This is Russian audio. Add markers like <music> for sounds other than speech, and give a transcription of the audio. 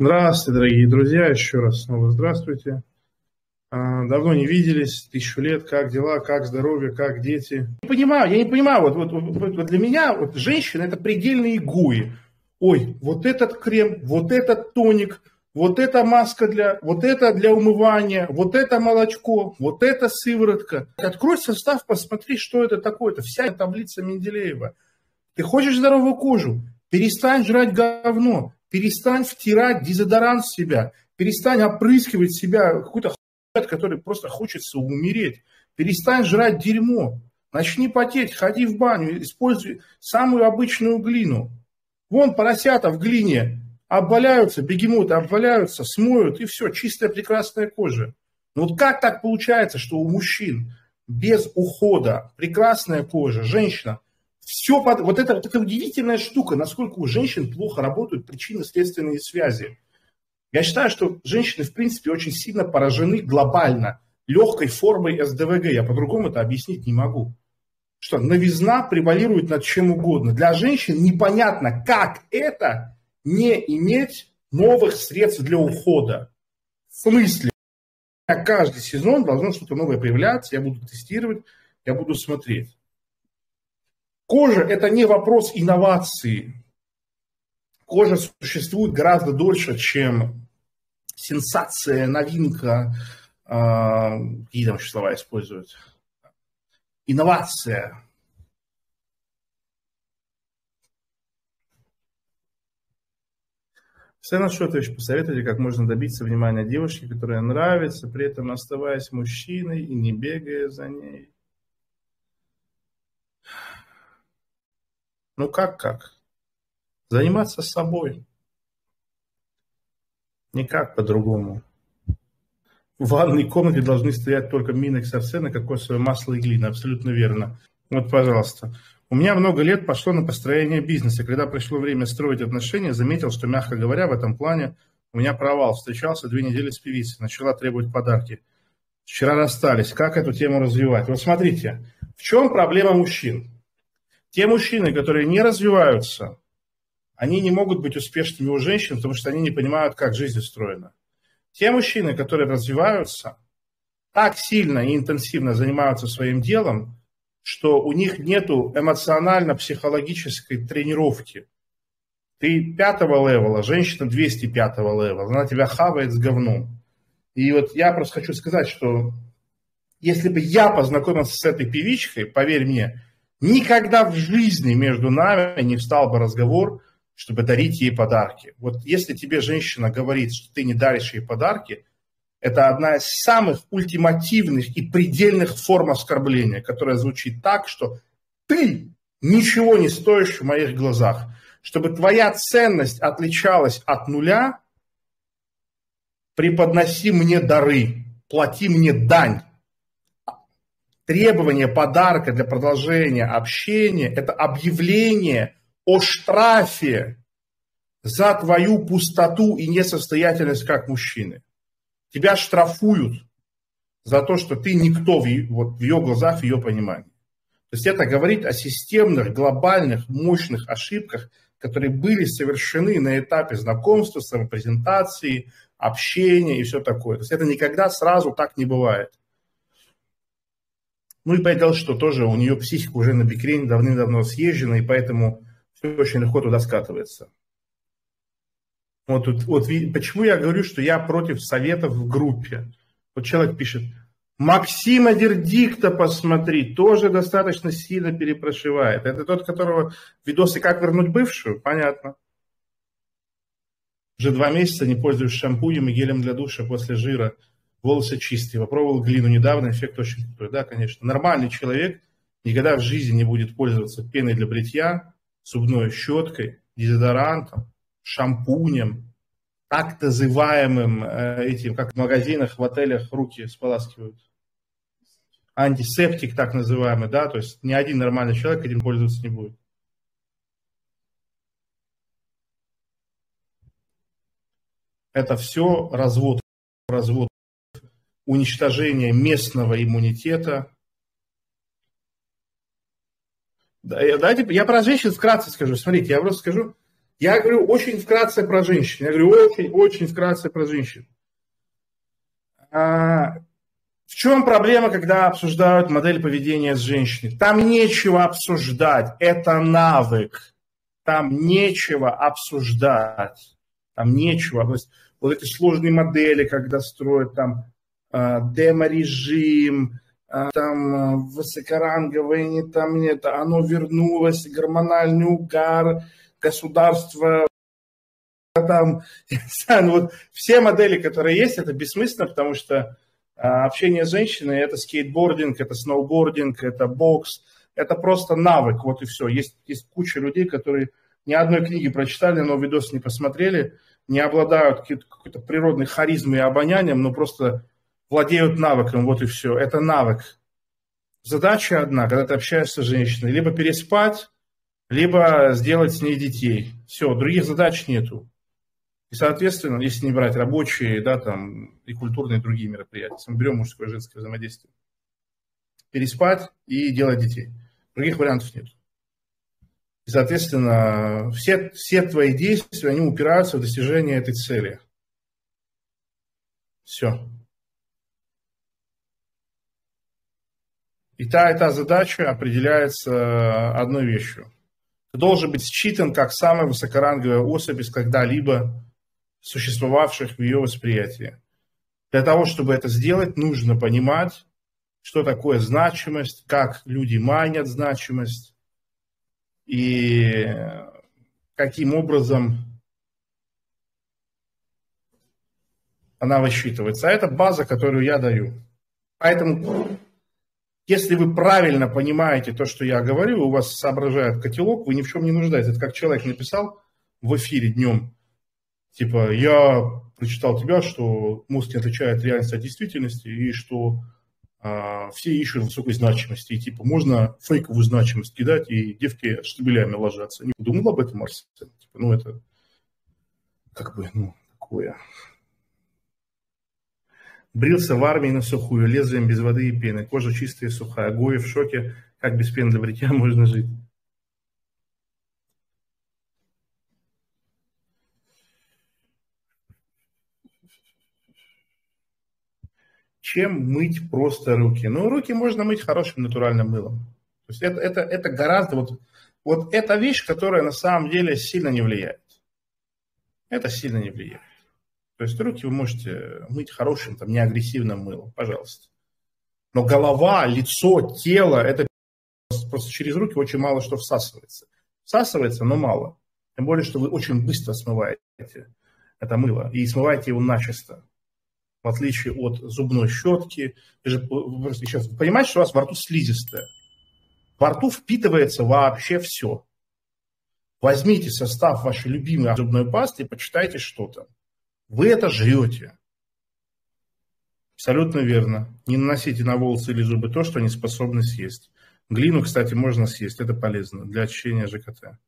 Здравствуйте, дорогие друзья, еще раз снова здравствуйте. А, давно не виделись, тысячу лет, как дела, как здоровье, как дети. Не понимаю, я не понимаю, вот, вот, вот, вот для меня вот женщина это предельные гуи. Ой, вот этот крем, вот этот тоник, вот эта маска для, вот это для умывания, вот это молочко, вот это сыворотка. Открой состав, посмотри, что это такое. Это вся таблица Менделеева. Ты хочешь здоровую кожу? Перестань жрать говно. Перестань втирать дезодорант в себя. Перестань опрыскивать себя какой-то хуй, который просто хочется умереть. Перестань жрать дерьмо. Начни потеть, ходи в баню, используй самую обычную глину. Вон поросята в глине обваляются, бегемоты обваляются, смоют, и все, чистая прекрасная кожа. Но вот как так получается, что у мужчин без ухода прекрасная кожа, женщина, все под... вот это вот эта удивительная штука, насколько у женщин плохо работают причинно-следственные связи. Я считаю, что женщины, в принципе, очень сильно поражены глобально легкой формой СДВГ. Я по-другому это объяснить не могу. Что новизна превалирует над чем угодно. Для женщин непонятно, как это не иметь новых средств для ухода. В смысле? Каждый сезон должно что-то новое появляться, я буду тестировать, я буду смотреть. Кожа – это не вопрос инновации. Кожа существует гораздо дольше, чем сенсация, новинка, э, какие там еще слова используют, инновация. Сена Шотович, посоветуйте, как можно добиться внимания девушки, которая нравится, при этом оставаясь мужчиной и не бегая за ней. Ну как, как? Заниматься собой. Никак по-другому. В ванной комнате должны стоять только минекс арсена, кокосовое масло и глина. Абсолютно верно. Вот, пожалуйста. У меня много лет пошло на построение бизнеса. Когда пришло время строить отношения, заметил, что, мягко говоря, в этом плане у меня провал. Встречался две недели с певицей, начала требовать подарки. Вчера расстались. Как эту тему развивать? Вот смотрите, в чем проблема мужчин? Те мужчины, которые не развиваются, они не могут быть успешными у женщин, потому что они не понимают, как жизнь устроена. Те мужчины, которые развиваются, так сильно и интенсивно занимаются своим делом, что у них нет эмоционально-психологической тренировки. Ты пятого level а, женщина 205 level а, она тебя хавает с говном. И вот я просто хочу сказать, что если бы я познакомился с этой певичкой, поверь мне, Никогда в жизни между нами не встал бы разговор, чтобы дарить ей подарки. Вот если тебе женщина говорит, что ты не даришь ей подарки, это одна из самых ультимативных и предельных форм оскорбления, которая звучит так, что ты ничего не стоишь в моих глазах. Чтобы твоя ценность отличалась от нуля, преподноси мне дары, плати мне дань требование подарка для продолжения общения – это объявление о штрафе за твою пустоту и несостоятельность как мужчины. Тебя штрафуют за то, что ты никто в, вот, в ее глазах, в ее понимании. То есть это говорит о системных, глобальных, мощных ошибках, которые были совершены на этапе знакомства, самопрезентации, общения и все такое. То есть это никогда сразу так не бывает. Ну и понятно, что тоже у нее психика уже на бикрене давным-давно съезжена, и поэтому все очень легко туда скатывается. Вот, тут, вот почему я говорю, что я против советов в группе. Вот человек пишет, Максима Дердикта посмотри, тоже достаточно сильно перепрошивает. Это тот, которого видосы «Как вернуть бывшую»? Понятно. Уже два месяца не пользуюсь шампунем и гелем для душа после жира волосы чистые. Попробовал глину недавно, эффект очень крутой. Да, конечно. Нормальный человек никогда в жизни не будет пользоваться пеной для бритья, зубной щеткой, дезодорантом, шампунем, так называемым э, этим, как в магазинах, в отелях руки споласкивают. Антисептик так называемый, да, то есть ни один нормальный человек этим пользоваться не будет. Это все развод, развод уничтожение местного иммунитета. Давайте я про женщин вкратце скажу. Смотрите, я просто скажу. Я говорю очень вкратце про женщин. Я говорю очень, очень вкратце про женщин. А, в чем проблема, когда обсуждают модель поведения с женщиной? Там нечего обсуждать, это навык. Там нечего обсуждать. Там нечего. То есть вот эти сложные модели, когда строят там демо-режим, э, там э, высокоранговое, не там нет, оно вернулось, гормональный угар, государство там, <laughs> ну вот все модели, которые есть, это бессмысленно, потому что а, общение с женщиной это скейтбординг, это сноубординг, это бокс, это просто навык, вот и все. Есть, есть куча людей, которые ни одной книги прочитали, но видос не посмотрели, не обладают какой-то природной харизмой и обонянием, но просто владеют навыком, вот и все. Это навык. Задача одна, когда ты общаешься с женщиной, либо переспать, либо сделать с ней детей. Все, других задач нету. И, соответственно, если не брать рабочие, да, там, и культурные другие мероприятия, мы берем мужское и женское взаимодействие, переспать и делать детей. Других вариантов нет. И, соответственно, все, все твои действия, они упираются в достижение этой цели. Все. И та, и та задача определяется одной вещью. Ты должен быть считан как самая высокоранговая особь из когда-либо существовавших в ее восприятии. Для того, чтобы это сделать, нужно понимать, что такое значимость, как люди майнят значимость и каким образом она высчитывается. А это база, которую я даю. Поэтому, если вы правильно понимаете то, что я говорю, у вас соображает котелок, вы ни в чем не нуждаетесь. Это как человек написал в эфире днем, Типа, я прочитал тебя, что мозг не отличает реальность от действительности, и что а, все ищут высокой значимости. И типа, можно фейковую значимость кидать, и девки штабелями ложатся. Не думал об этом, Марс? Типа, ну, это как бы, ну, такое. Брился в армии на сухую, лезвием без воды и пены. Кожа чистая и сухая. Гои в шоке, как без пены для бритья <laughs> можно жить. чем мыть просто руки. Ну, руки можно мыть хорошим натуральным мылом. То есть это, это, это гораздо, вот, вот эта вещь, которая на самом деле сильно не влияет. Это сильно не влияет. То есть руки вы можете мыть хорошим, там, неагрессивным мылом, пожалуйста. Но голова, лицо, тело, это просто через руки очень мало что всасывается. Всасывается, но мало. Тем более, что вы очень быстро смываете это мыло и смываете его начисто в отличие от зубной щетки. Вы же сейчас понимаете, что у вас во рту слизистая. Во рту впитывается вообще все. Возьмите состав вашей любимой зубной пасты и почитайте, что там. Вы это жрете. Абсолютно верно. Не наносите на волосы или зубы то, что не способны съесть. Глину, кстати, можно съесть, это полезно для очищения ЖКТ.